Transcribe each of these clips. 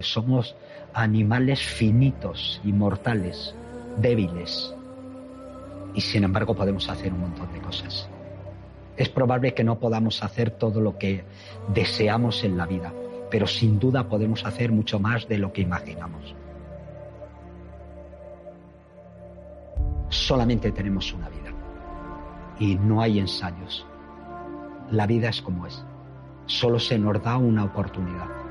Somos animales finitos, inmortales, débiles. Y sin embargo podemos hacer un montón de cosas. Es probable que no podamos hacer todo lo que deseamos en la vida, pero sin duda podemos hacer mucho más de lo que imaginamos. Solamente tenemos una vida y no hay ensayos. La vida es como es. Solo se nos da una oportunidad.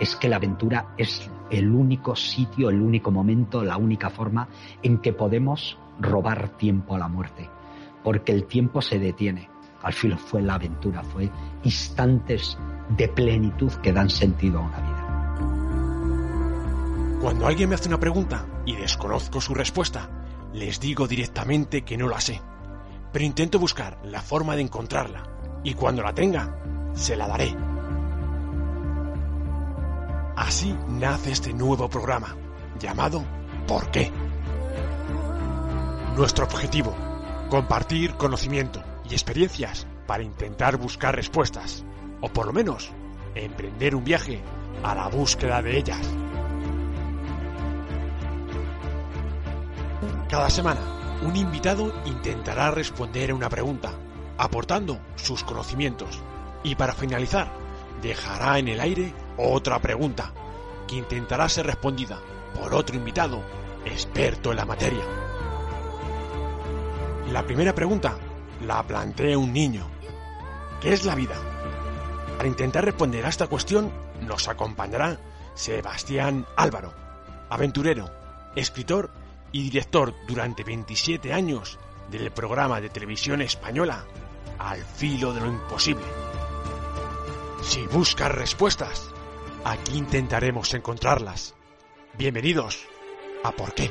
Es que la aventura es el único sitio, el único momento, la única forma en que podemos robar tiempo a la muerte. Porque el tiempo se detiene. Al fin fue la aventura, fue instantes de plenitud que dan sentido a una vida. Cuando alguien me hace una pregunta y desconozco su respuesta, les digo directamente que no la sé. Pero intento buscar la forma de encontrarla. Y cuando la tenga, se la daré. Así nace este nuevo programa, llamado ¿Por qué? Nuestro objetivo, compartir conocimiento y experiencias para intentar buscar respuestas, o por lo menos emprender un viaje a la búsqueda de ellas. Cada semana, un invitado intentará responder una pregunta, aportando sus conocimientos, y para finalizar, dejará en el aire otra pregunta, que intentará ser respondida por otro invitado, experto en la materia. La primera pregunta la plantea un niño. ¿Qué es la vida? Para intentar responder a esta cuestión nos acompañará Sebastián Álvaro, aventurero, escritor y director durante 27 años del programa de televisión española Al filo de lo imposible. Si buscas respuestas, aquí intentaremos encontrarlas. Bienvenidos a Por qué.